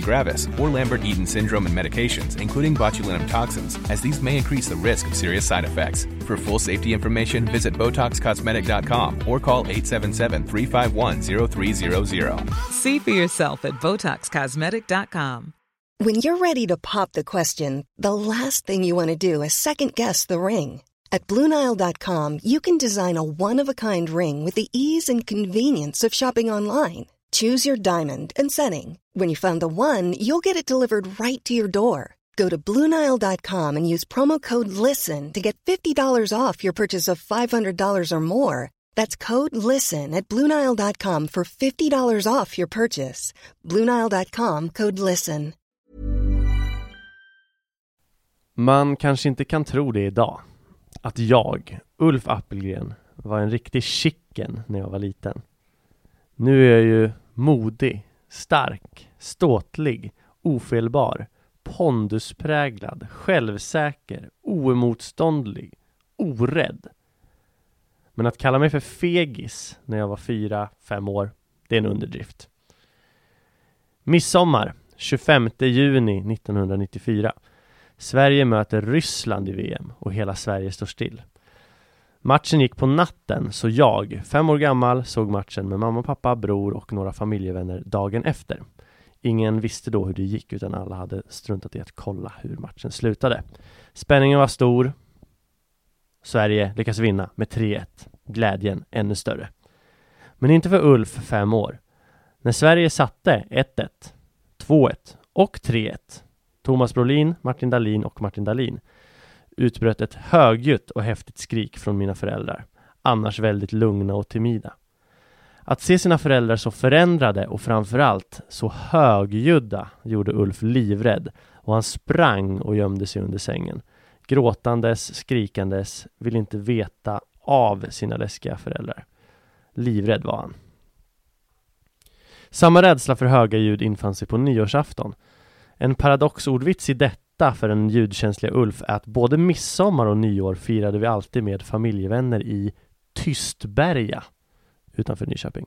gravis, or Lambert-Eaton syndrome and medications, including botulinum toxins, as these may increase the risk of serious side effects. For full safety information, visit BotoxCosmetic.com or call 877-351-0300. See for yourself at BotoxCosmetic.com. When you're ready to pop the question, the last thing you want to do is second guess the ring. At Bluenile.com, you can design a one of a kind ring with the ease and convenience of shopping online. Choose your diamond and setting. When you find the one, you'll get it delivered right to your door. Go to Bluenile.com and use promo code LISTEN to get $50 off your purchase of $500 or more. That's code LISTEN at Bluenile.com for $50 off your purchase. Bluenile.com code LISTEN. Man kanske inte kan tro det idag. Att jag, Ulf Appelgren, var en riktig chicken när jag var liten. Nu är jag ju modig, stark, ståtlig, ofelbar, ponduspräglad, självsäker, oemotståndlig, orädd. Men att kalla mig för fegis när jag var fyra, fem år, det är en underdrift. Midsommar, 25 juni 1994. Sverige möter Ryssland i VM och hela Sverige står still. Matchen gick på natten, så jag, fem år gammal, såg matchen med mamma, pappa, bror och några familjevänner dagen efter. Ingen visste då hur det gick utan alla hade struntat i att kolla hur matchen slutade. Spänningen var stor. Sverige lyckas vinna med 3-1. Glädjen ännu större. Men inte för Ulf, fem år. När Sverige satte 1-1, 2-1 och 3-1 Thomas Brolin, Martin Dahlin och Martin Dahlin utbröt ett högljutt och häftigt skrik från mina föräldrar, annars väldigt lugna och timida. Att se sina föräldrar så förändrade och framförallt så högljudda gjorde Ulf livrädd och han sprang och gömde sig under sängen. Gråtandes, skrikandes, vill inte veta av sina läskiga föräldrar. Livrädd var han. Samma rädsla för höga ljud infann sig på nyårsafton. En paradoxordvits i detta för den ljudkänsliga Ulf är att både midsommar och nyår firade vi alltid med familjevänner i Tystberga utanför Nyköping.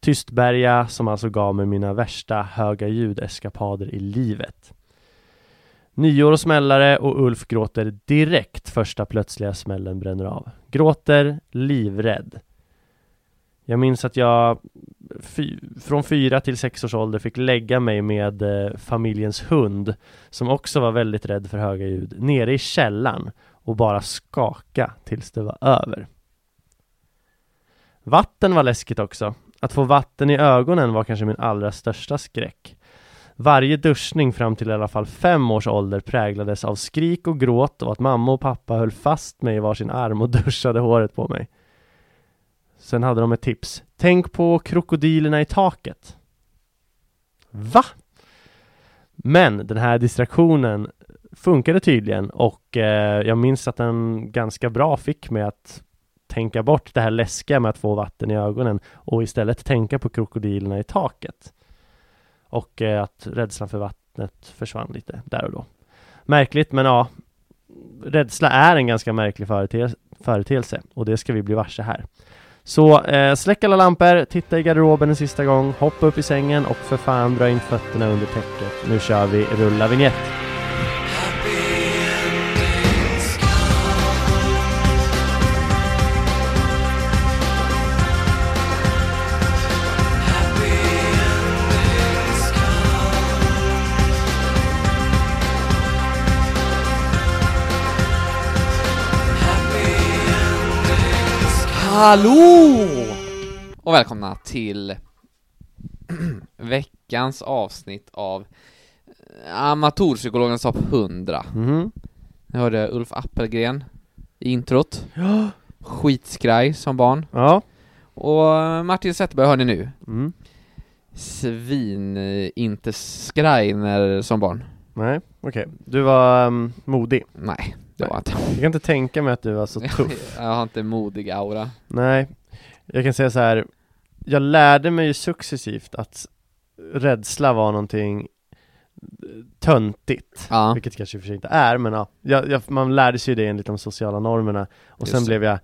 Tystberga som alltså gav mig mina värsta höga ljudeskapader i livet. Nyår och smällare och Ulf gråter direkt första plötsliga smällen bränner av. Gråter livrädd. Jag minns att jag fy, från fyra till sex års ålder fick lägga mig med eh, familjens hund som också var väldigt rädd för höga ljud nere i källaren och bara skaka tills det var över. Vatten var läskigt också. Att få vatten i ögonen var kanske min allra största skräck. Varje duschning fram till i alla fall fem års ålder präglades av skrik och gråt och att mamma och pappa höll fast mig i varsin arm och duschade håret på mig. Sen hade de ett tips. Tänk på krokodilerna i taket. Va? Men den här distraktionen funkade tydligen och eh, jag minns att den ganska bra fick mig att tänka bort det här läskiga med att få vatten i ögonen och istället tänka på krokodilerna i taket. Och eh, att rädslan för vattnet försvann lite där och då. Märkligt, men ja, rädsla är en ganska märklig företeelse och det ska vi bli varse här. Så eh, släck alla lampor, titta i garderoben en sista gång, hoppa upp i sängen och för fan dra in fötterna under täcket. Nu kör vi rulla vignett. Hallå! Och välkomna till veckans avsnitt av Amatörpsykologernas topp 100. Mhm. Jag hörde Ulf Appelgren i introt. Ja. Skitskraj som barn. Ja. Och Martin Zetterberg hör ni nu. Mm. Svin eh, inte skraj när, som barn. Nej, okej. Du var um, modig. Nej, det var inte. Jag kan inte tänka mig att du var så tuff. Jag har inte modig aura. Nej, jag kan säga så här. Jag lärde mig ju successivt att rädsla var någonting töntigt. Ja. Vilket kanske i och för sig inte är, men ja, jag, jag, man lärde sig ju det enligt de sociala normerna. Och Just sen det. blev jag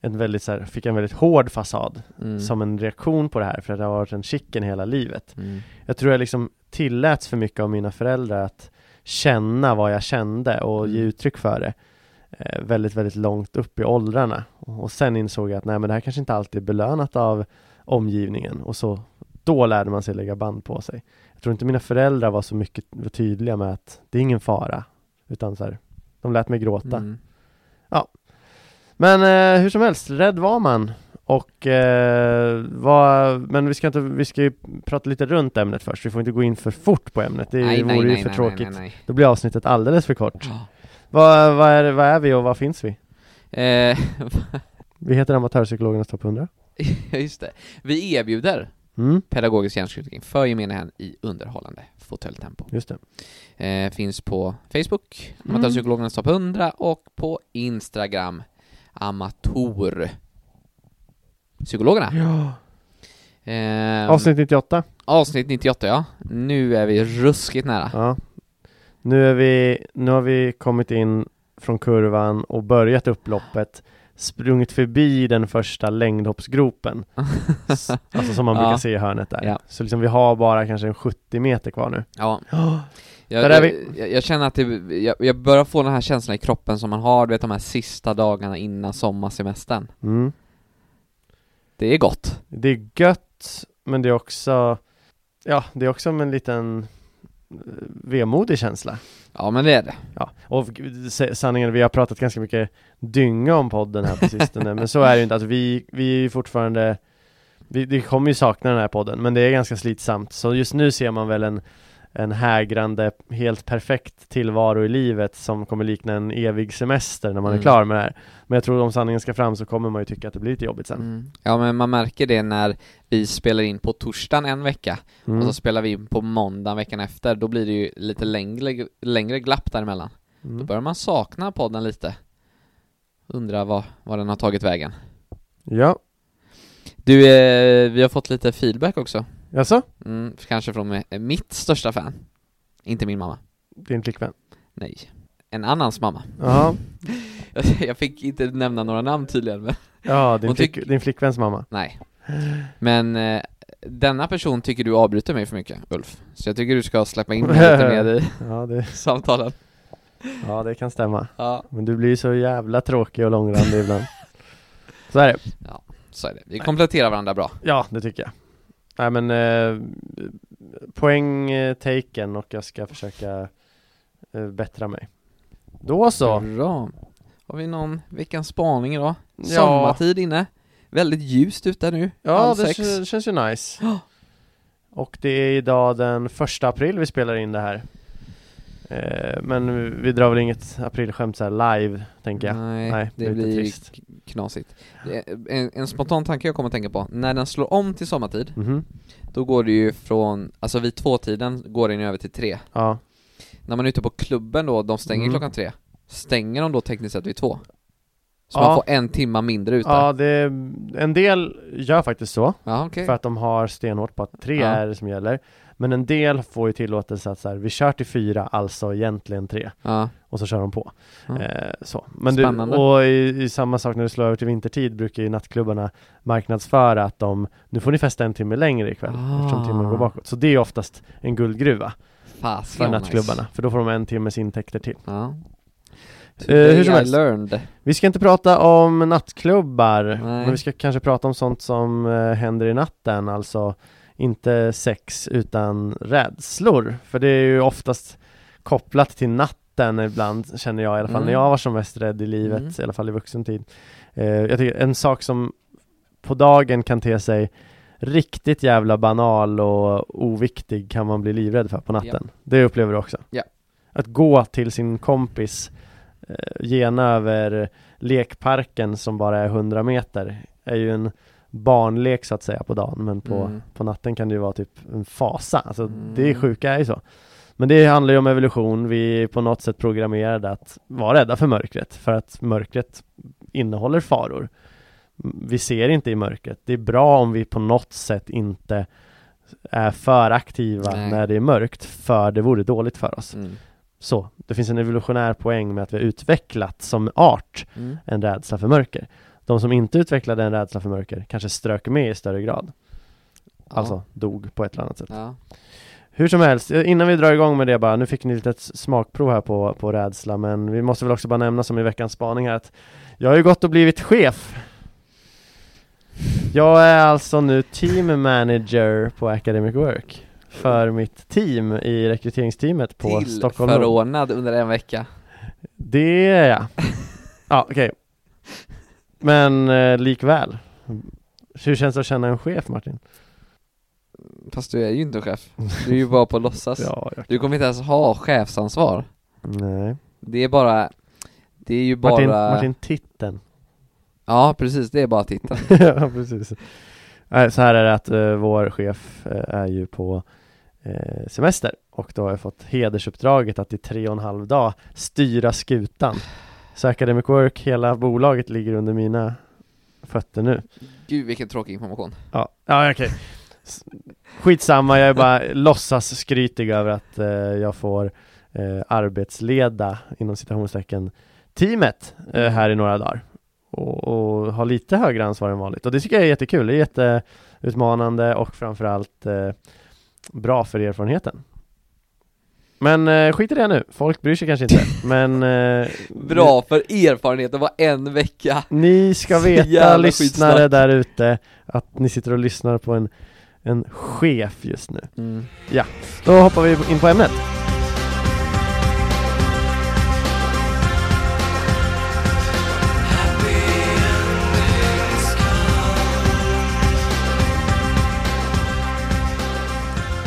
en väldigt så här, fick en väldigt hård fasad Mm. som en reaktion på det här, för att jag har varit en chicken hela livet. Mm. Jag tror jag liksom tilläts för mycket av mina föräldrar att känna vad jag kände och ge Mm. uttryck för det eh, väldigt, väldigt långt upp i åldrarna. Och, sen insåg jag att nej men det här kanske inte alltid är belönat av omgivningen och så då lärde man sig lägga band på sig. Jag tror inte mina föräldrar var så mycket tydliga med att det är ingen fara, utan så här, de lät mig gråta. Mm. Men eh, hur som helst, rädd var man och eh, var, men vi ska inte, vi ska ju prata lite runt ämnet först, vi får inte gå in för fort på ämnet, det Nej, vore nej, ju nej, för nej, tråkigt. nej, nej, Då blir avsnittet alldeles för kort. nej. Vad, vad, är, vad är vi och var finns vi? Eh, Vi heter Amatörpsykologernas topp 100. just det. Vi erbjuder Mm, pedagogisk hjärnskjutning för gemene hen i underhållande fåtöljtempo. just det. Eh, finns på Facebook, Mm. Amatörpsykologernas topp 100 och på Instagram, Amatör Psykologerna. Ja. Eh, Avsnitt 98. avsnitt 98 ja. Nu är vi ruskigt nära. Ja. Nu är vi, nu har vi kommit in från kurvan och börjat upploppet sprungit förbi den första längdhoppsgropen Alltså som man Ja. brukar se i hörnet där Ja. Så liksom vi har bara kanske en 70 meter kvar nu Ja. Ja, Jag, jag, jag, jag känner att det, jag, jag börjar få den här känslan i kroppen som man har, du vet de här sista dagarna innan sommarsemestern. mm. Det är gott. Det är gött Men det är också Ja, det är också en liten eh, vemodig känsla Ja men det är det. Ja, och sanningen, vi har pratat ganska mycket dynga om podden här på sistone, men så är det ju inte, alltså vi, vi är ju fortfarande vi, vi kommer ju sakna den här podden, men det är ganska slitsamt, så just nu ser man väl en en hägrande, helt perfekt tillvaro i livet som kommer likna en evig semester när man är Mm. klar med det här. Men jag tror om sanningen ska fram så kommer man ju tycka att det blir lite jobbigt sen. Mm. Ja men man märker det när vi spelar in på torsdagen en vecka Mm. och så spelar vi in på måndagen veckan efter, då blir det ju lite längre, längre glapp däremellan. Då Mm. börjar man sakna podden lite. Undrar vad, vad den har tagit vägen. Ja, Du, eh, vi har fått lite feedback också. Alltså Mm, kanske från eh, mitt största fan. Inte min mamma. din flickvän? Nej. En annans mamma. Jaha, Jag, fick inte nämna några namn tydligen, men ja, din, flick, tyck- din flickväns mamma. nej. Men eh, denna person tycker du avbryter mig för mycket, Ulf. Så jag tycker du ska släppa in mig lite mer i Ja, det, samtalen. ja, det kan stämma. Ja, Men du blir ju så jävla tråkig och långrandig ibland Så är det så är det. Vi kompletterar varandra bra. Ja, det tycker jag Nej men eh, Poäng eh, taken och jag ska försöka eh, bättra mig Då så Bra. Har vi någon veckans spaning idag? Ja. Sommartid inne. Väldigt ljust ute nu. Ja, det sex. k- känns ju nice Ja. Och det är idag den första april vi spelar in det här Men vi drar väl inget aprilskämt så här live, tänker jag Nej, Nej, det det blir trist. knasigt. En, en spontan tanke jag kommer att tänka på, när den slår om till sommartid, Mhm. då går det ju från, alltså vid tvåtiden går den ju över till tre. Ja, När man är ute på klubben då, de stänger Mm. klockan tre, stänger de då tekniskt sett vid två? Så Ja. man får en timma mindre ute? ja det, en del gör faktiskt så Ja, okej. För att de har stenhårt på att tre Ja. är det som gäller Men en del får ju tillåtelse att så här, vi kör till fyra, alltså egentligen tre Ja. Och så kör de på Ja. eh, så. Men du, Spännande. och i, i samma sak när det slår över till vintertid brukar ju nattklubbarna marknadsföra att de Nu får ni festa en timme längre ikväll Ah. eftersom timmen går bakåt Så det är oftast en guldgruva Fasiken för nattklubbarna nice. För då får de en timmes intäkter till Ja. Eh, hur som helst. learned. Vi ska inte prata om nattklubbar, Nej. men vi ska kanske prata om sånt som eh, händer i natten, alltså inte sex utan rädslor. För det är ju oftast kopplat till natten ibland, känner jag i alla fall, Mm. när jag var som mest rädd i livet, Mm. i alla fall i vuxen tid. Eh, jag tycker en sak som på dagen kan te sig riktigt jävla banal och oviktig kan man bli livrädd för på natten. Det upplever du också? Ja. Att gå till sin kompis eh, gena över lekparken som bara är 100 meter är ju en barnlek så att säga på dagen men på, Mm. på natten kan det ju vara typ en fasa. Alltså Mm. det är sjuka är ju så. Men det handlar ju om evolution, vi är på något sätt programmerade att vara rädda för mörkret för att mörkret innehåller faror. Vi ser inte i mörkret. Det är bra om vi på något sätt inte är för aktiva Nej. när det är mörkt för det vore dåligt för oss. Mm. Så, det finns en evolutionär poäng med att vi har utvecklat som art Mm. en rädsla för mörker. De som inte utvecklade en rädsla för mörker kanske strök med i större grad. Alltså dog på ett eller annat sätt. Ja. Hur som helst, eh, innan vi drar igång med det bara, nu fick ni lite ett smakprov här på, på rädsla men vi måste väl också bara nämna som i veckans spaning här att jag har ju gått och blivit chef. Jag är alltså nu team manager på Academic Work för mitt team i rekryteringsteamet på Till Stockholm Nord. förordnad under en vecka. Det är jag. Ja, okej. Men eh, likväl. Hur känns det att känna en chef Martin? Fast du är ju inte chef. Du är ju bara på låtsas. Ja, jag... Du kommer inte ens ha chefsansvar. Nej. Det är bara Det är ju bara Martin, Martin titeln. Ja precis, det är bara titeln. ja, precis. Så här är det att eh, vår chef eh, är ju på eh, semester och då har jag fått hedersuppdraget att i tre och en halv dag styra skutan. Så Academic Work, hela bolaget ligger under mina fötter nu. Gud vilken tråkig information. Ja, ja okej. S- Skitsamma, jag är bara låtsas skrytig över att eh, jag får eh, arbetsleda inom citationstecken teamet eh, här i några dagar och, och ha lite högre ansvar än vanligt och det tycker jag är jättekul, det är jätteutmanande och framförallt eh, bra för erfarenheten. Men eh, skit i det nu, folk bryr sig kanske inte men eh, Bra för erfarenhet, det var en vecka. ni ska veta, lyssnare där ute, att ni sitter och lyssnar på en, en chef just nu. Mm. Då hoppar vi in på ämnet.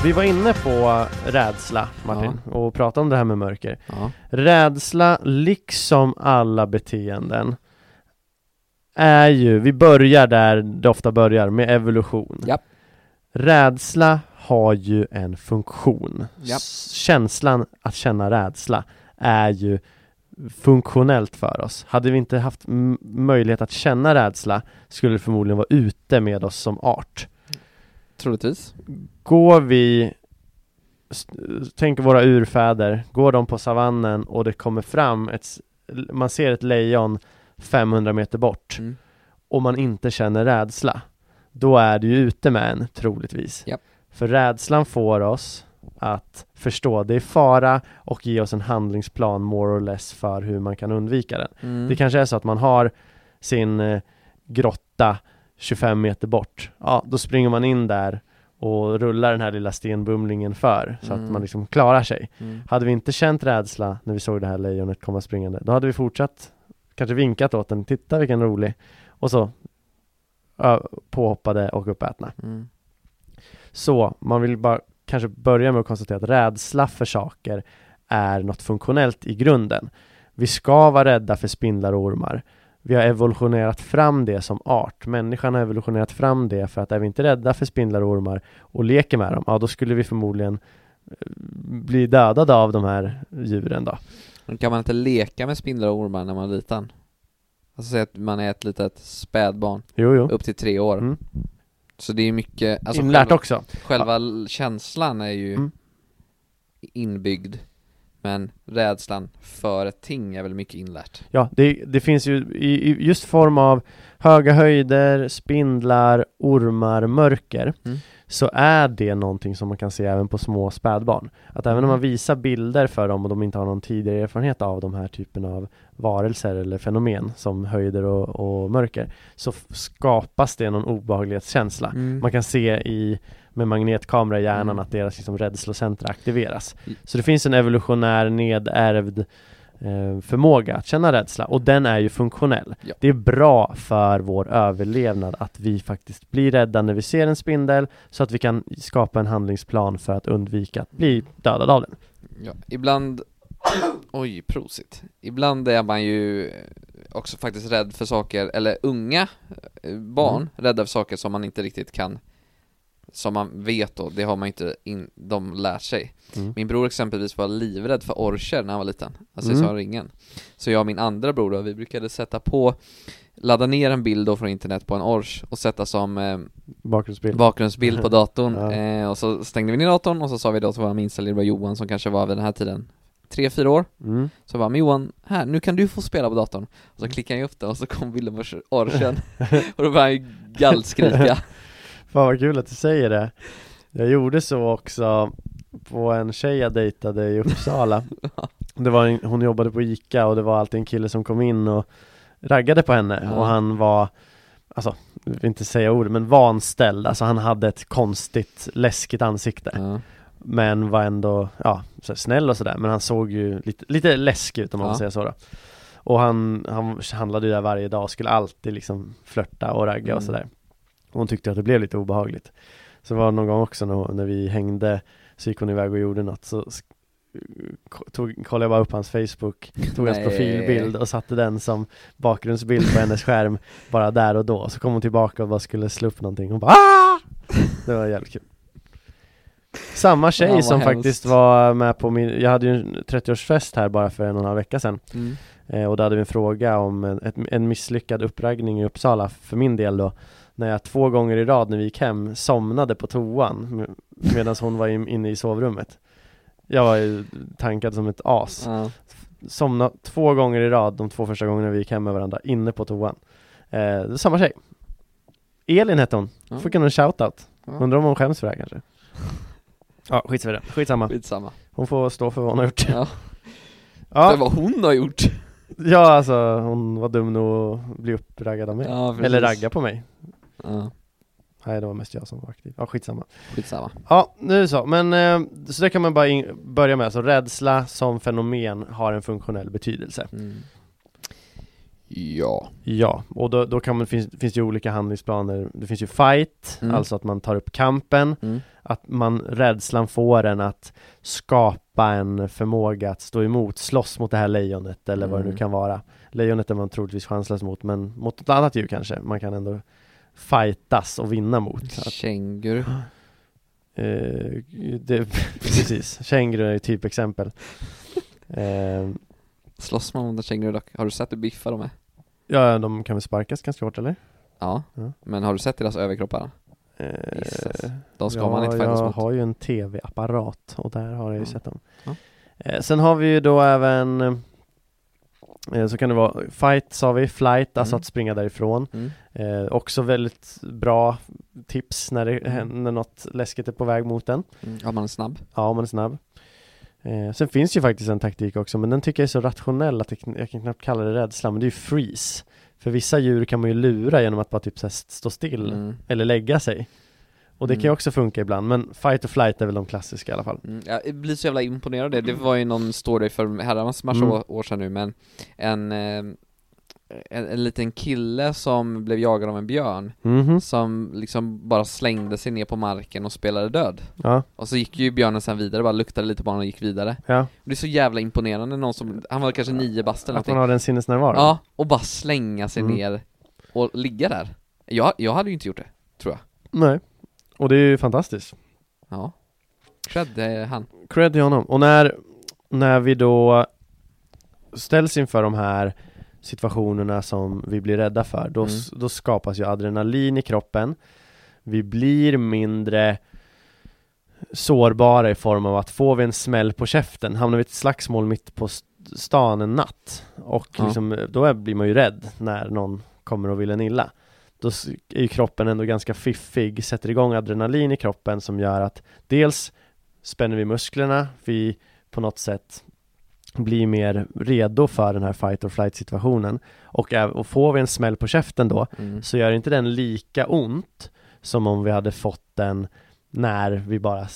Vi var inne på rädsla, Martin, och pratade om det här med mörker. Ja. Rädsla, liksom alla beteenden, är ju, vi börjar där det ofta börjar, med evolution. Japp. Rädsla har ju en funktion. S- Känslan att känna rädsla är ju funktionellt för oss. Hade vi inte haft möjlighet att känna rädsla skulle det förmodligen vara ute med oss som art. Troligtvis. Går vi Tänk våra urfäder, går de på savannen och det kommer fram ett Man ser ett lejon 500 meter bort Mm. och man inte känner rädsla Då är du ju ute med en, troligtvis Japp. För rädslan får oss att förstå det är fara och ge oss en handlingsplan more or less för hur man kan undvika den Mm. det kanske är så att man har sin eh, grotta 25 meter bort. Ja, då springer man in där och rullar den här lilla stenbumlingen för så Mm. att man liksom klarar sig. Mm. Hade vi inte känt rädsla när vi såg det här lejonet komma springande, då hade vi fortsatt kanske vinkat åt den, titta vilken rolig och så påhoppade och uppätna. Mm. Så man vill bara kanske börja med att konstatera att rädsla för saker är något funktionellt i grunden. Vi ska vara rädda för spindlar och ormar. Vi har evolutionerat fram det som art. Människan har evolutionerat fram det för att är vi inte rädda för spindlar och ormar och leker med dem, ja då skulle vi förmodligen eh, bli dödade av de här djuren då. Men Kan man inte leka med spindlar och ormar när man är liten? Alltså säg att man är ett litet spädbarn, Jo, jo. upp till tre år. Mm. Så det är mycket, alltså Inlärt själva, också. själva l- känslan är ju Mm. inbyggd. Men rädslan för ett ting är väl mycket inlärt. Ja, det, det finns ju i, i just form av höga höjder, spindlar, ormar, mörker Mm. så är det någonting som man kan se även på små spädbarn. Att även om man visar bilder för dem och de inte har någon tidigare erfarenhet av de här typen av varelser eller fenomen som höjder och, och mörker så skapas det någon obehaglighetskänsla. Mm. Man kan se i med magnetkamera i hjärnan Mm. att deras liksom rädslocentra aktiveras. Så det finns en evolutionär nedärvd eh, förmåga att känna rädsla och den är ju funktionell. Ja. Det är bra för vår överlevnad att vi faktiskt blir rädda när vi ser en spindel så att vi kan skapa en handlingsplan för att undvika att bli dödad av den. Ja, ibland Oj, prosit. Ibland är man ju också faktiskt rädd för saker, eller unga eh, barn, Mm. rädda för saker som man inte riktigt kan Som man vet då, det har man inte in, de lärt sig Mm. Min bror exempelvis var livrädd för orcher när han var liten, alltså i Mm. Sagan om ringen Så jag och min andra bror då, vi brukade sätta på Ladda ner en bild då från internet på en ors och sätta som eh, Bakgrundsbild. bakgrundsbild på datorn Ja. eh, och så stängde vi ner datorn och så sa vi då till vår minsta lillebror Johan som kanske var vid den här tiden tre, fyra år Mm. Så bara, men Johan, här, nu kan du få spela på datorn Och så klickade han upp den och så kom bilden på orchen Och då började han ju gallskrika Fan vad kul att du säger det Jag gjorde så också på en tjej jag dejtade i Uppsala Det var en, hon jobbade på ICA och det var alltid en kille som kom in och raggade på henne Ja. och han var Alltså, jag vill inte säga ord men vanställd, alltså han hade ett konstigt läskigt ansikte ja. Men var ändå, ja, snäll och sådär Men han såg ju lite, lite läskig ut om man Ja. säga så då Och han, han handlade ju där varje dag skulle alltid liksom flörta och ragga Mm. och sådär hon tyckte att det blev lite obehagligt. Så var det någon gång också när, när vi hängde Så gick hon iväg och gjorde något så tog, kollade jag bara upp hans Facebook Tog hans profilbild och satte den som bakgrundsbild på hennes skärm Bara där och då, så kom hon tillbaka och bara skulle slå upp någonting. Hon bara Aah! Det var jävligt kul. Samma tjej Ja, som hemskt. faktiskt var med på min, jag hade ju en 30-årsfest här bara för en och en halv vecka sedan. Mm. eh, Och då hade vi en fråga om en, ett, en misslyckad uppraggning i Uppsala för min del då När jag två gånger i rad när vi gick hem somnade på toan Medan hon var in, inne i sovrummet. Jag var ju tankad som ett as. Ja. Somna två gånger i rad de två första gångerna vi gick hem med varandra inne på toan. Eh, Samma tjej. Elin hette hon, Ja. fick hon en shoutout. Ja. Undrar om hon skäms för det här kanske? Ja, skitsamma, skitsamma. Skitsamma. Hon får stå för vad hon har gjort. Ja. För Ja, vad hon har gjort. Ja alltså hon var dum nog att bli uppraggad av mig. Ja. Eller ragga på mig Ja, Nej det var mest jag som var aktiv, ja skitsamma. Skitsamma. Ja, nu så, men eh, så det kan man bara in, börja med, så rädsla som fenomen har en funktionell betydelse. Mm. Ja. Ja, och då, då kan man, finns, finns det ju olika handlingsplaner. Det finns ju fight, Mm. alltså att man tar upp kampen. Mm. Att man, rädslan får en att skapa en förmåga att stå emot, slåss mot det här lejonet eller vad det nu Mm. kan vara. Lejonet är man troligtvis chanslös mot, men mot ett annat djur kanske. Man kan ändå fightas och vinna mot Känguru eh, det, Precis, känguru är ju typexempel eh, Slåss man mot känguru dock? Har du sett hur biffa de är? Ja, de kan väl sparkas ganska hårt eller? Ja, Ja. men har du sett deras överkroppar? Jesus. De ska ja, man inte fightas jag mot har ju en tv-apparat och där har jag ju Ja. sett dem Ja. eh, Sen har vi ju då även Så kan det vara fight sa vi, flight, alltså Mm. att springa därifrån mm. eh, Också väldigt bra tips när, det, Mm. händer något läskigt är på väg mot en Mm. Ja, man är snabb Ja, om man är snabb eh, Sen finns ju faktiskt en taktik också men den tycker jag är så rationell att jag, jag kan knappt kalla det rädsla men det är ju freeze För vissa djur kan man ju lura genom att bara typ så stå still mm. eller lägga sig Och det kan ju Mm. också funka ibland, men fight och flight är väl de klassiska i alla fall. Mm, jag blir så jävla imponerad av det, det var ju någon story för herrans massa Mm. år, sedan nu men En, eh, en, en liten kille som blev jagad av en björn Mhm, Som liksom bara slängde sig ner på marken och spelade död. Ja, Och så gick ju björnen sen vidare, bara luktade lite på honom och gick vidare. Ja, Det är så jävla imponerande, någon som, han var kanske nio bast eller att någonting. har den sinnesnärvaron Ja, och bara slänga sig Mm. ner och ligga där. Jag, jag hade ju inte gjort det, tror jag. Nej, och det är ju fantastiskt. Ja. Cred, är han. Cred till honom, och när, när vi då ställs inför de här situationerna som vi blir rädda för, då, Mm. då skapas ju adrenalin i kroppen. Vi blir mindre sårbara i form av att får vi en smäll på käften, hamnar vi i ett slagsmål mitt på st- stan en natt. Och Ja. liksom, då är, blir man ju rädd när någon kommer och vill en illa Då är ju kroppen ändå ganska fiffig, sätter igång adrenalin i kroppen som gör att dels spänner vi musklerna, vi på något sätt blir mer redo för den här fight or flight situationen och, och får vi en smäll på käften då mm. så gör inte den lika ont som om vi hade fått den när vi bara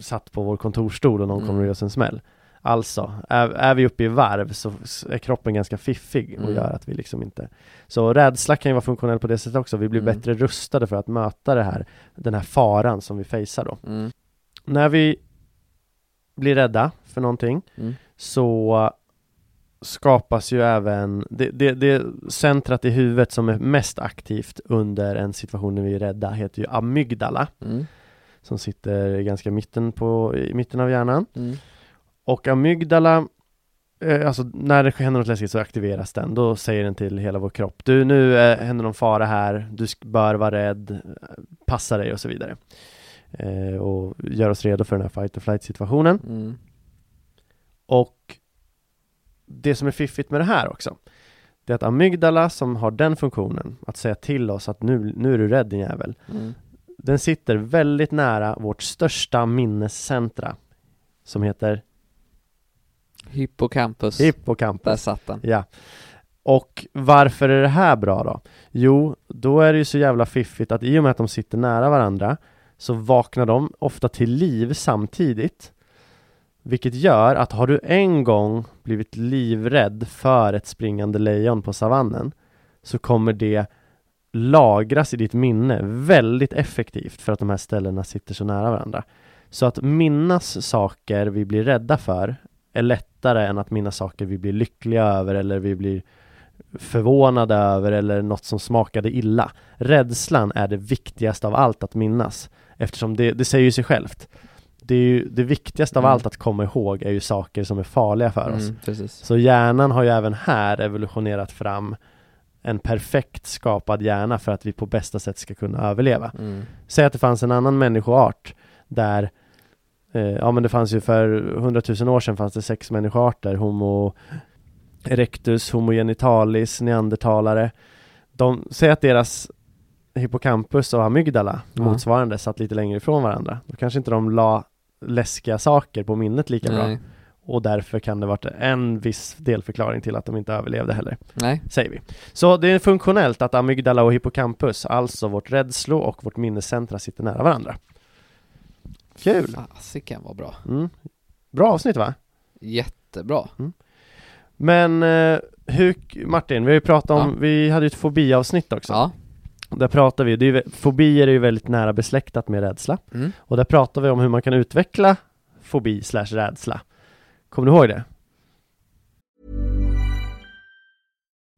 satt på vår kontorsstol och någon Mm. kommer och ger oss en smäll Alltså, är, är vi uppe i varv så är kroppen ganska fiffig och Mm. gör att vi liksom inte Så rädsla kan ju vara funktionell på det sättet också, vi blir Mm. bättre rustade för att möta det här Den här faran som vi facear då Mm. När vi blir rädda för någonting Mm. så skapas ju även det, det, det centrat i huvudet som är mest aktivt under en situation när vi är rädda heter ju amygdala Mm. som sitter ganska mitten på, i mitten av hjärnan Mm. Och amygdala eh, Alltså när det händer något läskigt så aktiveras den, då säger den till hela vår kropp Du nu eh, händer någon fara här, du bör vara rädd, passa dig och så vidare. Eh, Och gör oss redo för den här fight or flight situationen. Mm. och det som är fiffigt med det här också Det är att amygdala som har den funktionen att säga till oss att nu, nu är du rädd din jävel. Mm. Den sitter väldigt nära vårt största minnescentra Som heter Hippocampus. Där hippocampus satt den. Ja Och varför är det här bra då? Jo, då är det ju så jävla fiffigt att i och med att de sitter nära varandra Så vaknar de ofta till liv samtidigt Vilket gör att har du en gång blivit livrädd för ett springande lejon på savannen Så kommer det lagras i ditt minne väldigt effektivt för att de här ställena sitter så nära varandra Så att minnas saker vi blir rädda för är lättare än att minnas saker vi blir lyckliga över eller vi blir förvånade över eller något som smakade illa. Rädslan är det viktigaste av allt att minnas eftersom det, det säger ju sig självt. Det, är ju, det viktigaste av Mm. allt att komma ihåg är ju saker som är farliga för oss. Mm. Så hjärnan har ju även här evolutionerat fram en perfekt skapad hjärna för att vi på bästa sätt ska kunna överleva. Mm. Säg att det fanns en annan människoart där Ja men det fanns ju för hundratusen år sedan fanns det sex människoarter Homo erectus, Homo genitalis, neandertalare De säger att deras hippocampus och amygdala Ja. motsvarande satt lite längre ifrån varandra Då kanske inte de la läskiga saker på minnet lika bra Nej. och därför kan det varit en viss delförklaring till att de inte överlevde heller Nej. säger vi. Så det är funktionellt att amygdala och hippocampus, alltså vårt rädslo och vårt minnescentra sitter nära varandra. Kul! Fasiken var bra. Mm. Bra avsnitt va? Jättebra. Men eh, hur, Martin, vi har ju pratat om, Ja. vi hade ju ett fobiavsnitt också. Ja. Där pratar vi, det är, ju- fobier är ju väldigt nära besläktat med rädsla. Mm. Och där pratar vi om hur man kan utveckla fobi slash rädsla. Kommer du ihåg det?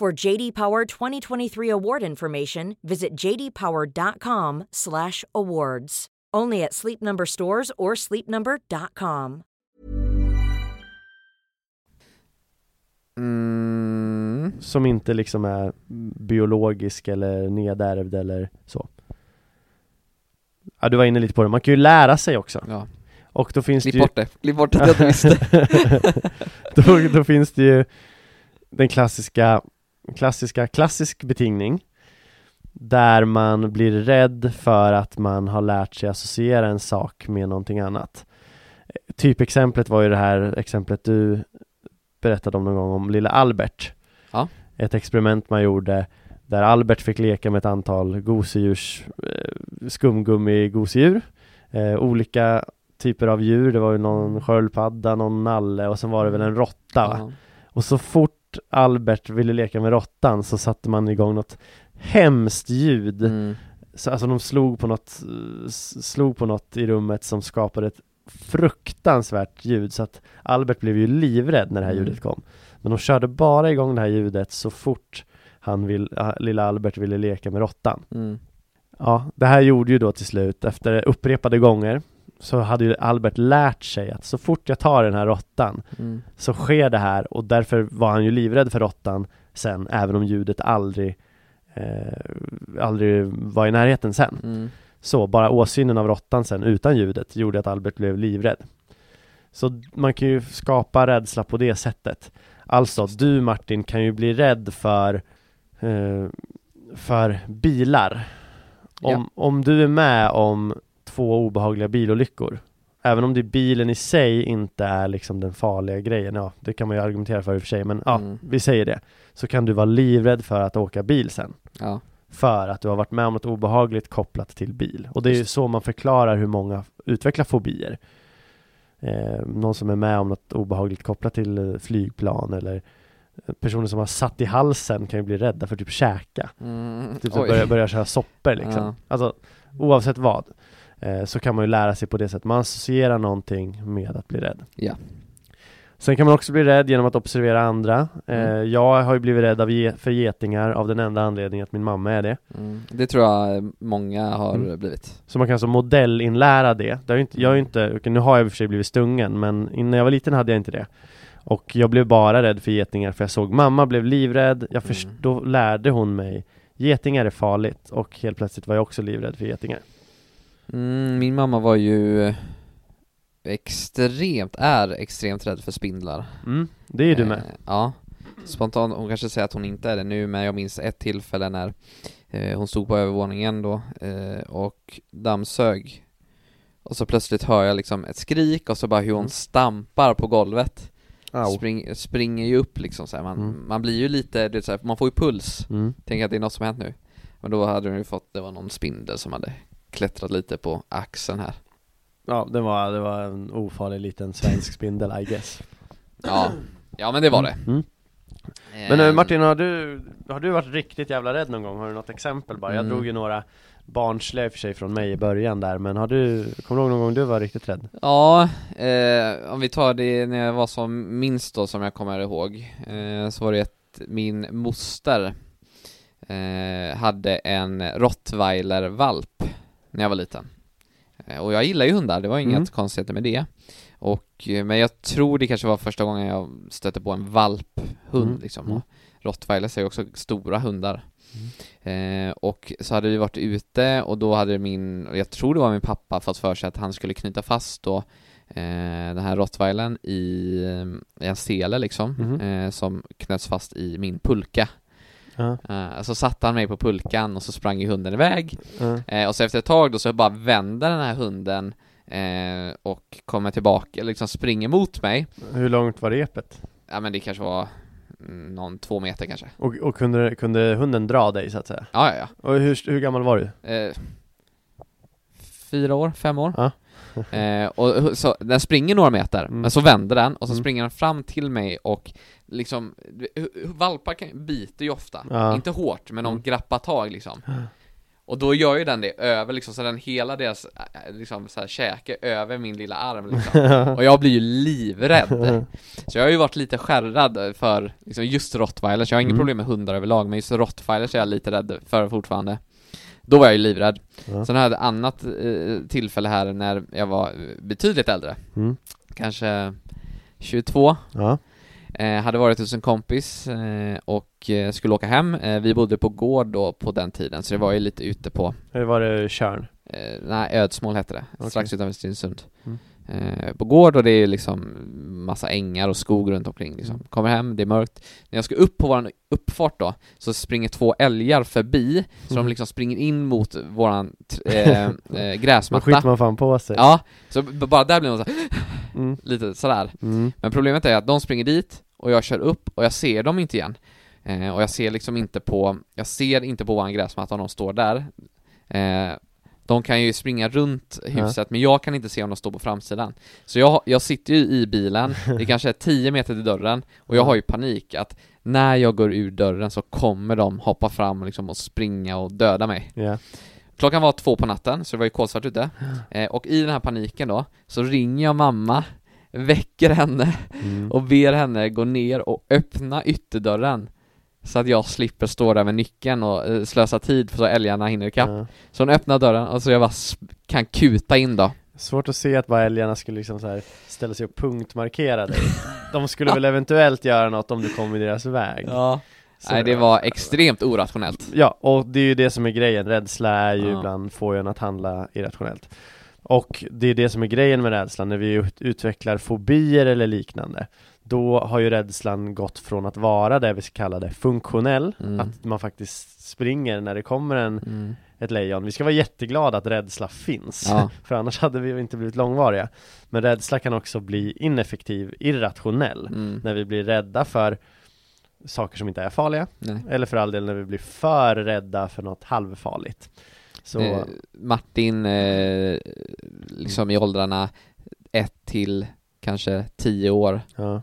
For JD Power 2023 award information, visit jdpower.com/awards. Only at Sleep Number stores or sleepnumber.com. Mm. Som inte liksom är biologisk eller nedärvd eller så. Ja, du var inne lite på det. Man kan ju lära sig också. Ja. Och då finns Klipp det ju... bort det. Klipp bort att jag inte visste. då, då finns det ju den klassiska, klassiska, klassisk betingning där man blir rädd för att man har lärt sig associera en sak med någonting annat. Typexemplet var ju det här exemplet du berättade om någon gång om lilla Albert. Ja. Ett experiment man gjorde där Albert fick leka med ett antal gosedjurs, eh, skumgummi-gosedjur. Eh, olika typer av djur, det var ju någon sköldpadda, någon nalle och sen var det väl en råtta? Ja. Och så fort Albert ville leka med råttan så satte man igång något hemskt ljud Mm. så, Alltså de slog på något, slog på något i rummet som skapade ett fruktansvärt ljud så att Albert blev ju livrädd när det här Mm. ljudet kom Men de körde bara igång det här ljudet så fort han vill, ah, lilla Albert ville leka med råttan Mm. Ja, det här gjorde ju då till slut efter upprepade gånger så hade ju Albert lärt sig att så fort jag tar den här råttan Mm. så sker det här och därför var han ju livrädd för råttan sen även om ljudet aldrig eh, aldrig var i närheten sen. Mm. Så bara åsynen av råttan sen utan ljudet gjorde att Albert blev livrädd. Så man kan ju skapa rädsla på det sättet. Alltså, du Martin kan ju bli rädd för eh, för bilar. Om, Ja. om du är med om två obehagliga bilolyckor. Även om det bilen i sig inte är liksom den farliga grejen, ja det kan man ju argumentera för i och för sig men ja, Mm. vi säger det. Så kan du vara livrädd för att åka bil sen. Ja. För att du har varit med om något obehagligt kopplat till bil. Och det är ju så man förklarar hur många utvecklar fobier. Eh, Någon som är med om något obehagligt kopplat till eh, flygplan eller eh, Personer som har satt i halsen kan ju bli rädda för typ käka. Mm. Typ börja, börja köra soppor liksom. Ja. Alltså oavsett vad Så kan man ju lära sig på det sättet Man associerar någonting med att bli rädd Ja. Sen kan man också bli rädd genom att observera andra eh, Mm. Jag har ju blivit rädd av ge- för getingar av den enda anledningen att min mamma är det Mm. Det tror jag många har Mm. blivit. Så man kan alltså modellinlära det, det har ju inte, Jag har ju inte, nu har jag i och för sig blivit stungen men innan jag var liten hade jag inte det Och jag blev bara rädd för getingar för jag såg mamma blev livrädd Jag först, Mm. Då lärde hon mig Getingar är farligt och helt plötsligt var jag också livrädd för getingar Mm, min mamma var ju extremt, är extremt rädd för spindlar. mm, Det är du med Eh, ja. Spontant, hon kanske säger att hon inte är det nu, men jag minns ett tillfälle när eh, hon stod på övervåningen då eh, och dammsög. Och så plötsligt hör jag liksom ett skrik och så bara hur hon Mm. stampar på golvet. Spring, springer ju upp liksom så här. Man, Mm. man blir ju lite, det är så här, man får ju puls. Mm. Tänker att det är något som hänt nu. Men då hade hon ju fått, det var någon spindel som hade klättrat lite på axeln här. Ja, det var, det var en ofarlig liten svensk spindel I guess Ja, ja men det var det. mm. Men eh, Ehm, Martin, har du, har du varit riktigt jävla rädd någon gång? Har du något exempel bara? Jag Mm. drog ju några barnsliga i och för sig från mig i början där Men har du, kommer du ihåg någon gång du var riktigt rädd? Ja, eh, om vi tar det när jag var som minst då som jag kommer ihåg, eh, så var det att min moster eh, hade en rottweiler-valp när jag var liten. Eh, och jag gillar ju hundar, det var inget Mm. konstigheter med det. Och, eh, men jag tror det kanske var första gången jag stötte på en valphund Mm. liksom. Mm. Rottweilers är ju också stora hundar. Eh, och så hade vi varit ute och då hade min, jag tror det var min pappa, fått för sig att han skulle knyta fast då eh, den här rottweilern i, eh, i en sele liksom, Mhm. eh, som knöts fast i min pulka. Eh, så satte han mig på pulkan och så sprang ju hunden iväg. Eh, och så efter ett tag då så bara vänder den här hunden eh, och kommer tillbaka, liksom springer mot mig. Hur långt var repet? Ja men det kanske var mm, någon två meter kanske. Och, och kunde, kunde hunden dra dig så att säga? Ja, ja, ja. Och hur, hur gammal var du? Eh, fyra år, fem år. Ja. eh, och så, den springer några meter, Mm. men så vänder den och så Mm. springer den fram till mig och liksom, valpar kan, biter ju ofta, Ja. inte hårt, men de Mm. grappar tag liksom. Och då gör ju den det över liksom, så den hela deras, liksom så här käke över min lilla arm liksom. Och jag blir ju livrädd. Så jag har ju varit lite skärrad för liksom, just rottweilers, jag har inget Mm. problem med hundar överlag, men just rottweilers är jag lite rädd för fortfarande. Då var jag ju livrädd. Ja. Sen hade jag ett annat eh, tillfälle här när jag var betydligt äldre, Mm. kanske 22, Ja, eh, hade varit hos en kompis eh, och eh, skulle åka hem. Eh, vi bodde på gård då på den tiden, så det var ju lite ute på hur var det Tjörn? Eh, nej, Ödsmål hette det, Okej. strax utanför Stenungsund. Mm. Eh, på gård och det är liksom massa ängar och skog runt omkring liksom. Mm. Kommer hem, det är mörkt. När jag ska upp på våran uppfart då, så springer två älgar förbi, så Mm. de liksom springer in mot våran eh, eh, Då skiter gräsmatta. man fan på sig Ja, så bara där blir man så här, mm. lite sådär. Mm. Men problemet är att de springer dit, och jag kör upp, och jag ser dem inte igen. Eh, och jag ser liksom inte på, jag ser inte på våran gräsmatta om de står där. De kan ju springa runt huset, men jag kan inte se om de står på framsidan. Så jag, jag sitter ju i bilen, det kanske är 10 meter till dörren, och jag har ju panik att när jag går ur dörren så kommer de hoppa fram liksom och springa och döda mig. Ja. Klockan var två på natten, så det var ju kolsvart ute. Eh, och i den här paniken då, så ringer jag mamma, väcker henne Mm. och ber henne gå ner och öppna ytterdörren. Så att jag slipper stå där med nyckeln och eh, slösa tid så älgarna hinner ikapp. Ja. Så hon öppnar dörren och så jag bara kan kuta in då. Svårt att se att bara älgarna skulle liksom så här ställa sig och punktmarkera dig De skulle väl eventuellt göra något om du kom i deras väg Ja. Så- Nej det var extremt orationellt. Ja, och det är ju det som är grejen, rädsla är ju Ja. ibland får en att handla irrationellt Och det är det som är grejen med rädslan, när vi ut- utvecklar fobier eller liknande Då har ju rädslan gått från att vara det vi kallar det funktionell, Mm. att man faktiskt springer när det kommer en, Mm. ett lejon Vi ska vara jätteglada att rädsla finns, Ja. för annars hade vi inte blivit långvariga Men rädsla kan också bli ineffektiv, irrationell, Mm. när vi blir rädda för saker som inte är farliga Nej. eller för all del när vi blir för rädda för något halvfarligt Så, Eh, Martin, eh, liksom i åldrarna ett till kanske tio år, ja,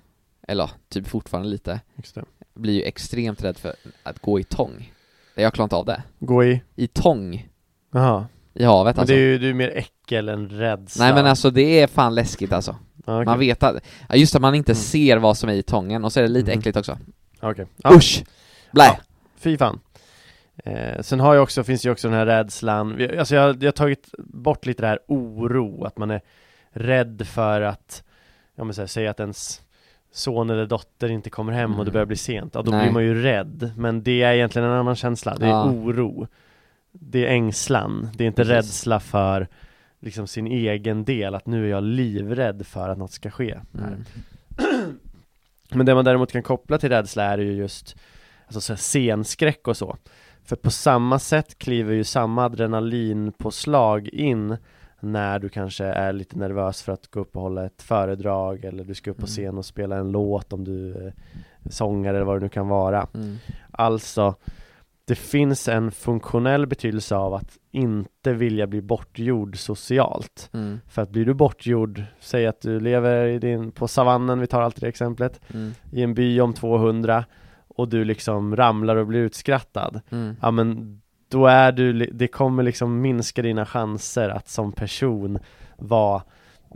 eller typ fortfarande lite, just det blir ju extremt rädd för att gå i tång. Jag klarar inte av det. Gå i, I tång, jaha i havet Men alltså. det är ju du är mer äckel än rädsla Nej men alltså det är fan läskigt alltså. okej. Man vet att, just att man inte Mm. ser vad som är i tången, och så är det lite Mhm. äckligt också. Okej. Ja, Usch! Blä! Ja. Fy fan eh, Sen har jag också, finns ju också den här rädslan Alltså jag, jag har tagit bort lite det här oro, att man är rädd för att Ja men så här, säg att ens son eller dotter inte kommer hem och det Mm. börjar bli sent, ja då Nej. blir man ju rädd Men det är egentligen en annan känsla, det är Ja. oro Det är ängslan, det är inte Precis. rädsla för liksom sin egen del, att nu är jag livrädd för att något ska ske. Mm. Men det man däremot kan koppla till rädsla är ju just Alltså så här scenskräck och så För på samma sätt kliver ju samma adrenalinpåslag in När du kanske är lite nervös för att gå upp och hålla ett föredrag Eller du ska upp på Mm. scen och spela en låt om du är sångare eller vad det nu kan vara Mm. Alltså Det finns en funktionell betydelse av att inte vilja bli bortgjord socialt Mm. För att blir du bortgjord, säg att du lever i din, på savannen, vi tar alltid det exemplet Mm. i en by om 200 och du liksom ramlar och blir utskrattad Mm. Ja men då är du, det kommer liksom minska dina chanser att som person vara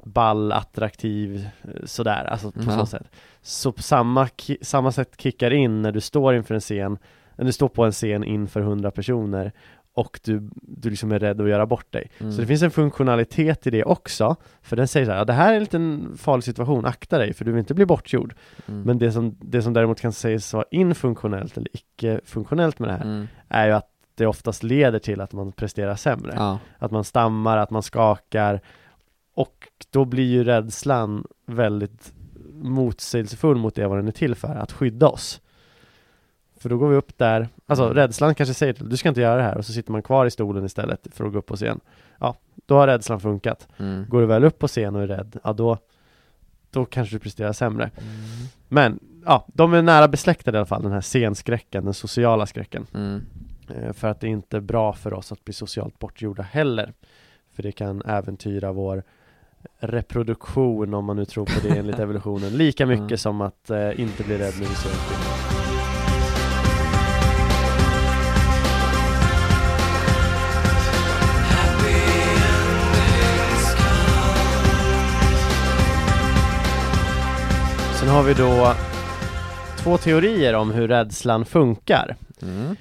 ball, attraktiv, eh, sådär, alltså på Ja. så sätt Så på samma, samma sätt kickar in när du står inför en scen, när du står på en scen inför 100 personer och du, du liksom är rädd att göra bort dig Mm. Så det finns en funktionalitet i det också För den säger så här, ja, det här är en liten farlig situation, akta dig för du vill inte bli bortgjord Mm. men det som, det som däremot kan sägas vara infunktionellt eller icke-funktionellt med det här Mm. är ju att det oftast leder till att man presterar sämre. Ja. Att man stammar, att man skakar och då blir ju rädslan väldigt motsägelsefull mot det vad den är till för, att skydda oss. För då går vi upp där, alltså Mm. rädslan kanske säger till du ska inte göra det här och så sitter man kvar i stolen istället för att gå upp på scen. Ja, då har rädslan funkat. Mm. Går du väl upp på scen och är rädd, ja då då kanske du presterar sämre. Mm. Men, ja, de är nära besläktade i alla fall, den här scenskräcken, den sociala skräcken. Mm. Eh, För att det är inte bra för oss att bli socialt bortgjorda heller. För det kan äventyra vår reproduktion, om man nu tror på det enligt evolutionen, lika mycket Ja. som att eh, inte bli rädd när vi ser. Sen har vi då två teorier om hur rädslan funkar. Mm.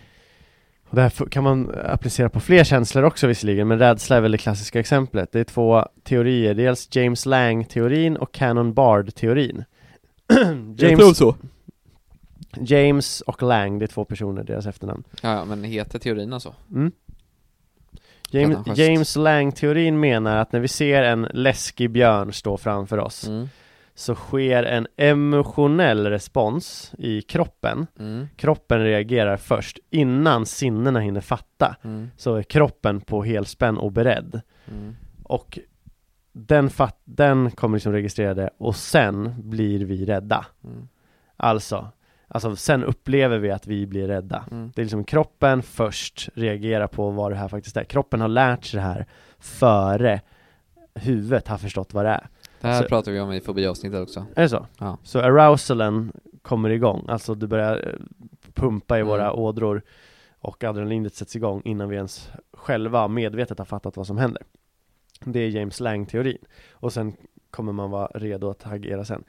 Och det här kan man applicera på fler känslor också visserligen, men rädsla är väl det klassiska exemplet. Det är två teorier, dels James Lang-teorin och Canon Bard-teorin. James, så. James och Lang, det är två personer, deras efternamn. Ja, ja, men heter teorin alltså? Mm. James. James Lang-teorin menar att när vi ser en läskig björn stå framför oss Mm. Så sker en emotionell respons i kroppen. Mm. Kroppen reagerar först innan sinnena hinner fatta. Mm. Så är kroppen på helspänn och beredd. Mm. Och den, fat- den kommer liksom registrera det och sen blir vi rädda. Mm. Alltså, Alltså sen upplever vi att vi blir rädda Mm. Det är liksom kroppen först reagerar på vad det här faktiskt är Kroppen har lärt sig det här före huvudet har förstått vad det är Det här Så- pratar vi om i fobiavsnittet också. Är det så? Ja. Så arousalen kommer igång, alltså det börjar eh, pumpa i Mm. våra ådror och adrenalinet sätts igång innan vi ens själva medvetet har fattat vad som händer. Det är James Lang-teorin. Och sen kommer man vara redo att agera sen.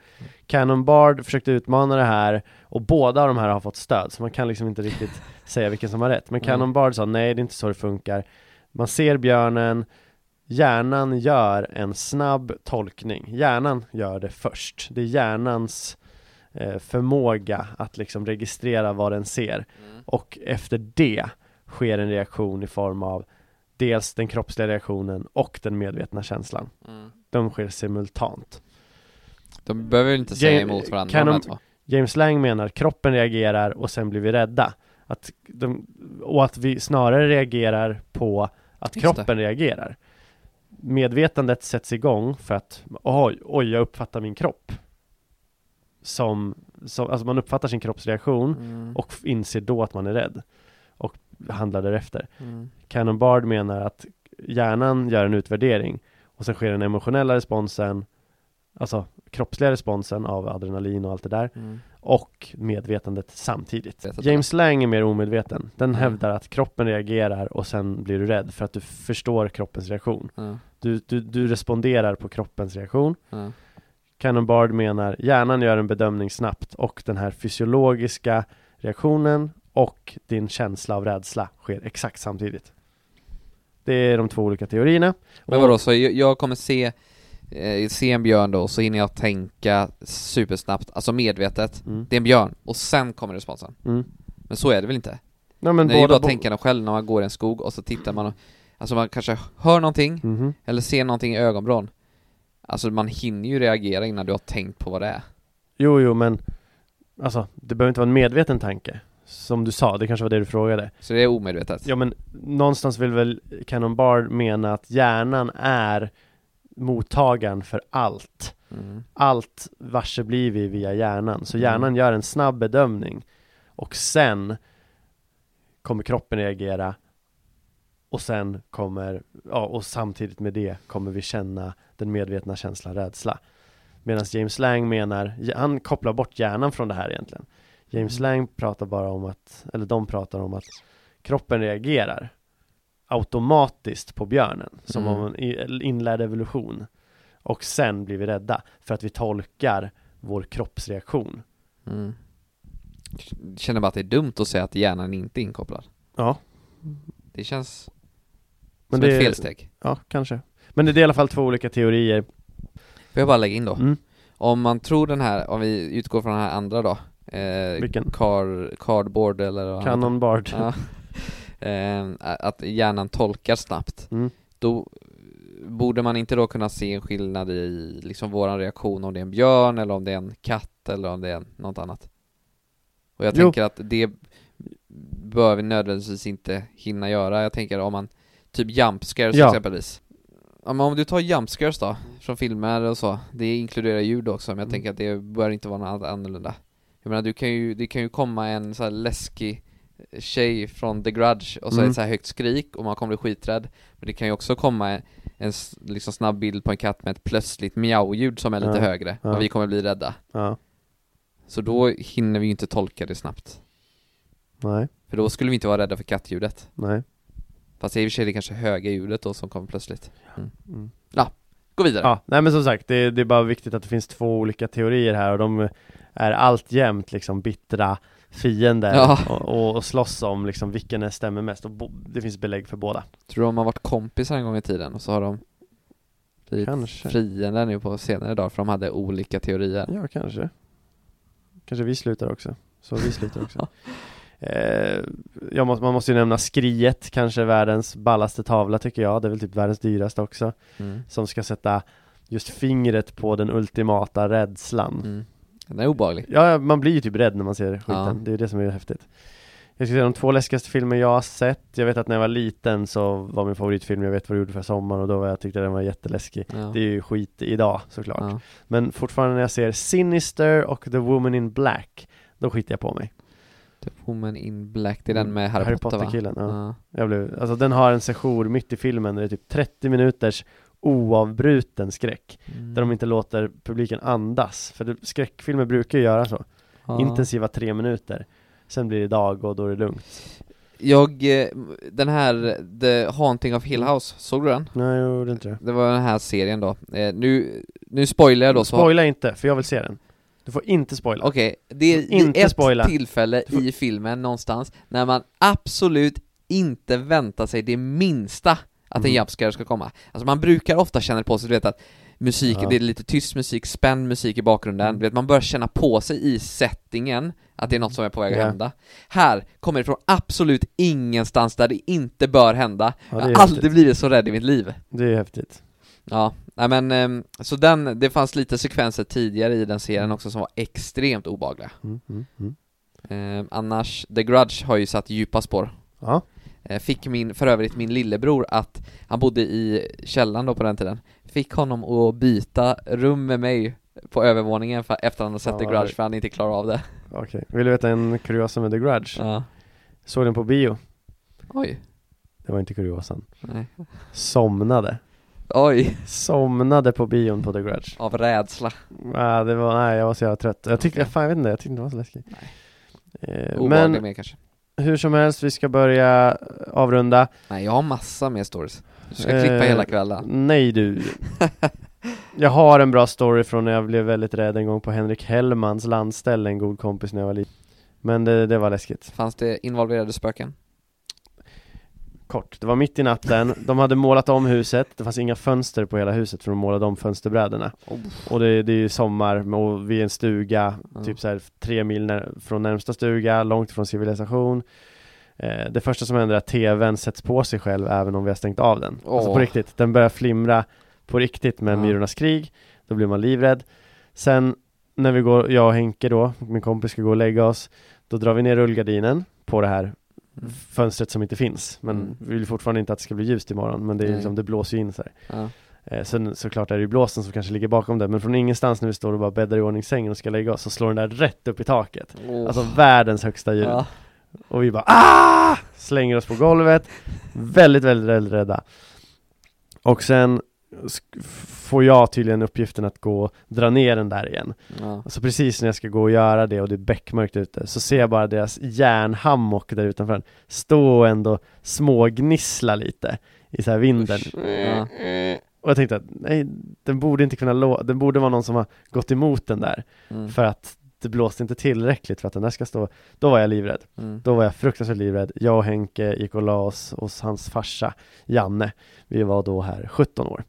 Cannon Bard försökte utmana det här och båda de här har fått stöd, så man kan liksom inte riktigt säga vilken som har rätt. Men Mm. Cannon Bard sa nej, det är inte så det funkar. Man ser björnen, hjärnan gör en snabb tolkning. Hjärnan gör det först. Det är hjärnans eh, förmåga att liksom registrera vad den ser. Mm. Och efter det sker en reaktion i form av dels den kroppsliga reaktionen och den medvetna känslan. Mm. De sker simultant. De behöver inte säga Jam- emot varandra kan de. James Lang menar kroppen reagerar och sen blir vi rädda. Att de, och att vi snarare reagerar på att Just kroppen reagerar. Medvetandet sätts igång för att oj, oj, jag uppfattar min kropp. Som, som alltså man uppfattar sin kroppsreaktion Mm. och inser då att man är rädd. Och handlar därefter. Mm. Cannon Bard menar att hjärnan gör en utvärdering och sen sker den emotionella responsen, alltså kroppsliga responsen av adrenalin och allt det där Mm. och medvetandet samtidigt. James Lang är mer omedveten. Den Mm. hävdar att kroppen reagerar och sen blir du rädd för att du förstår kroppens reaktion. Ja. Du, du, du responderar på kroppens reaktion. Ja. Cannon Bard menar hjärnan gör en bedömning snabbt och den här fysiologiska reaktionen och din känsla av rädsla sker exakt samtidigt. Det är de två olika teorierna. Men vadå, så jag, kommer se, eh, se en björn då, så hinner jag tänka supersnabbt, alltså medvetet, Mm. det är en björn, och sen kommer responsen. Mm. Men så är det väl inte? Ja, men det är ju bara båda att tänka den själv när man går i en skog och så tittar man och, Alltså man kanske hör någonting, Mhm. eller ser någonting i ögonvrån Alltså man hinner ju reagera innan du har tänkt på vad det är Jo, jo, men alltså, det behöver inte vara en medveten tanke. Som du sa, det kanske var det du frågade. Så det är omedvetet? Ja, men någonstans vill väl Cannon Bard mena att hjärnan är mottagaren för allt. Mm. Allt varse blir vi via hjärnan. Så Mm. hjärnan gör en snabb bedömning och sen kommer kroppen reagera och sen kommer, ja, och samtidigt med det kommer vi känna den medvetna känslan rädsla. Medan James Lang menar, han kopplar bort hjärnan från det här egentligen. James Mm. Lang pratar bara om att, eller de pratar om att kroppen reagerar automatiskt på björnen, som Mm. om en inlärd evolution. Och sen blir vi rädda för att vi tolkar vår kroppsreaktion. Mm. Känner bara att det är dumt att säga att hjärnan inte är inkopplad Ja, Det känns men som det ett felsteg Ja, kanske. Men det är i alla fall två olika teorier. Får jag bara lägga in då? Mm. Om man tror den här, om vi utgår från den här andra då eh, Vilken? Car, cardboard eller vad han Cannon Bard. Ja. Eh, att hjärnan tolkar snabbt Mm. Då borde man inte då kunna se en skillnad i liksom våran reaktion om det är en björn eller om det är en katt eller om det är något annat Och jag Jo. tänker att det bör vi nödvändigtvis inte hinna göra Jag tänker om man, typ jump scares Ja. exempelvis Ja, men om du tar jump scares då, från filmer och så, det inkluderar ljud också men jag Mm. tänker att det bör inte vara något annat annorlunda Jag menar du kan ju, det kan ju komma en så här läskig tjej från The Grudge och så är Mm. det så här högt skrik och man kommer bli skiträdd Men det kan ju också komma en, en s- liksom snabb bild på en katt med ett plötsligt miau-ljud som är lite Ja, högre ja. och vi kommer bli rädda Ja, Så då hinner vi ju inte tolka det snabbt nej, För då skulle vi inte vara rädda för kattljudet nej. Fast i och för sig är det kanske höga ljudet då som kommer plötsligt mm. Mm. Gå vidare Ja, nej men som sagt, det, det är bara viktigt att det finns två olika teorier här och de är alltjämt liksom bittra fiender Ja. och, och slåss om liksom vilken stämmer mest och bo, det finns belägg för båda. Tror du de har varit kompisar en gång i tiden och så har de blivit Kanske. fiender nu på senare dagar för de hade olika teorier Ja, kanske. Kanske vi slutar också. Så vi slutar också. eh, måste, man måste ju nämna Skriet, kanske världens ballaste tavla tycker jag. Det är väl typ världens dyraste också. mm. Som ska sätta just fingret på den ultimata rädslan. Mm. Den är obehaglig Ja, man blir ju typ rädd när man ser skiten. Ja. Det är det som är häftigt. Jag ska säga de två läskigaste filmer jag har sett. Jag vet att när jag var liten så var min favoritfilm Jag vet vad du gjorde för sommar och då var jag tyckte den var jätteläskig. ja. Det är ju skit idag såklart. ja. Men fortfarande när jag ser Sinister och The Woman in Black då skiter jag på mig. The Woman in Black, det är den med Harry, Harry Potter, Potter-killen, va? ja. Jag blev, alltså den har en session mitt i filmen, där det är typ 30 minuters oavbruten skräck, Mm. där de inte låter publiken andas, för det, skräckfilmer brukar ju göra så, Ja. intensiva tre minuter, sen blir det dag och då är det lugnt. Jag, eh, den här The Haunting of Hill House, såg du den? Nej, jag gjorde inte det. Det var den här serien då. Eh, nu, nu spoilar jag då så Spoila inte, för jag vill se den. Du får inte spoila. Okej, det är inte ett spoila. tillfälle Du får- i filmen någonstans när man absolut inte väntar sig det minsta att en Mm. jumpscare ska komma. Alltså man brukar ofta känna på sig, du vet att musik, Ja. det är lite tyst musik, spänd musik i bakgrunden, Mm. du vet man börjar känna på sig i settingen att det är något som är på väg att Ja. hända. Här kommer det från absolut ingenstans där det inte bör hända. Ja, det jag är har aldrig häftigt. blivit så rädd i mitt liv. Det är häftigt. Ja, nej men ehm, så den, det fanns lite sekvenser tidigare i den serien också som var extremt obehagliga. Mm, mm, mm. Ehm, annars, The Grudge har ju satt djupa spår. Ja, Eh, fick min, för övrigt min lillebror att, han bodde i källaren då på den tiden, fick honom att byta rum med mig på övervåningen för, efter han hade sett Ja, The Grudge för han inte klarar av det. okej. Vill du veta en kuriosa med The Grudge? Ja. Såg den på bio. Oj. Det var inte kuriosan. Nej. Somnade. Oj. Somnade på bion på The Grudge. Av rädsla. Ja, det var, nej jag var så jävla trött. Jag tyckte, Okej. fan jag vet inte, jag tyckte det var så läskigt. Eh, Obehaglig men med kanske. hur som helst, vi ska börja avrunda. Nej, jag har massa mer stories. Du ska klippa Eh, hela kvällen. Nej du. Jag har en bra story från när jag blev väldigt rädd en gång på Henrik Hellmans landställe, en god kompis när jag var liten. Men det, det var läskigt. Fanns det involverade spöken? Kort, det var mitt i natten, de hade målat om huset, det fanns inga fönster på hela huset för de målade om fönsterbrädorna. Oh. Och det, det är ju sommar och vi är en stuga, Ja. typ så här tre mil när, från närmsta stuga, långt från civilisation. Eh, det första som händer är att tvn sätts på sig själv även om vi har stängt av den. Alltså Åh. på riktigt, den börjar flimra på riktigt med Ja. Myrornas krig, då blir man livrädd. Sen när vi går, jag och Henke då, min kompis ska gå och lägga oss, då drar vi ner rullgardinen på det här Mm. Fönstret som inte finns. Men Mm. vi vill fortfarande inte att det ska bli ljust imorgon, men det är liksom, det blåser ju in så. Ja. Eh, sen såklart är det ju blåsten som kanske ligger bakom det, men från ingenstans när vi står och bara bäddar i ordning sängen och ska lägga oss så slår den där rätt upp i taket. Åh. Alltså världens högsta ljud. ja. Och vi bara ah! Slänger oss på golvet. Väldigt, väldigt, väldigt rädda. Och sen får jag tydligen uppgiften att gå och dra ner den där igen. Ja. Och så precis när jag ska gå och göra det och det är beckmörkt ute så ser jag bara deras järnhammock där utanför den stå och ändå smågnissla lite i så här vinden. Ja. Och jag tänkte att nej, den borde inte kunna lå- den borde vara någon som har gått emot den där Mm. för att det blåste inte tillräckligt för att den där ska stå. Då var jag livrädd. Mm. Då var jag fruktansvärt livrädd. Jag och Henke gick och la oss hos hans farsa Janne. Vi var då här 17 år.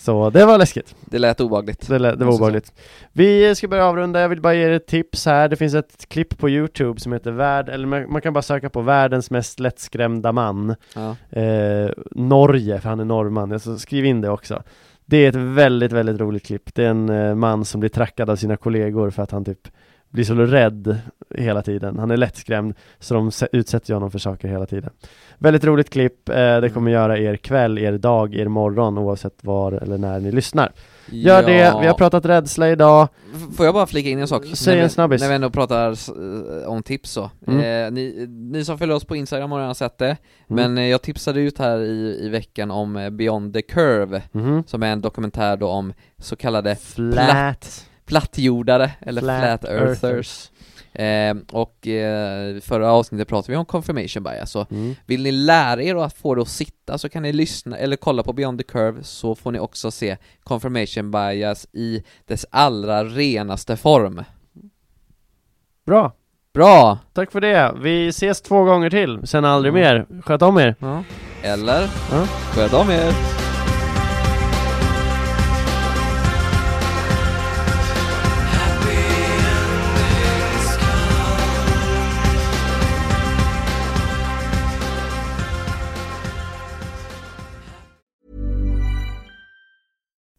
Så det var läskigt. Det lät obehagligt. Det, det var Måste obehagligt. Vi ska börja avrunda. Jag vill bara ge er ett tips här. Det finns ett klipp på Youtube som heter Värld, eller man, man kan bara söka på världens mest lättskrämda man. Ja. Eh, Norge, för han är norrman. Alltså, skriv in det också. Det är ett väldigt, väldigt roligt klipp. Det är en eh, man som blir trackad av sina kollegor för att han typ blir så rädd hela tiden. Han är lättskrämd, så de utsätter honom för saker hela tiden. Väldigt roligt klipp. Eh, det kommer göra er kväll, er dag, er morgon oavsett var eller när ni lyssnar. Gör det. Vi har pratat rädsla idag. Får jag bara flika in en sak? Säg när en vi, snabbis. När vi ändå pratar eh, om tips så. Mm. Eh, ni, ni som följer oss på Instagram har redan sett det, Mm. men eh, jag tipsade ut här i, i veckan om eh, Beyond the Curve, Mhm. som är en dokumentär då om så kallade Flat. Plattjordare, eller flat, Flat earthers. earthers. Eh, och eh, förra avsnittet pratade vi om confirmation bias, så Mm. vill ni lära er att få det att sitta så kan ni lyssna, eller kolla på Beyond the Curve så får ni också se confirmation bias i dess allra renaste form. Bra. Bra! Tack för det. Vi ses två gånger till, sen aldrig Mm. mer. Sköt om er. Ja. Eller? Ja. Sköt om er!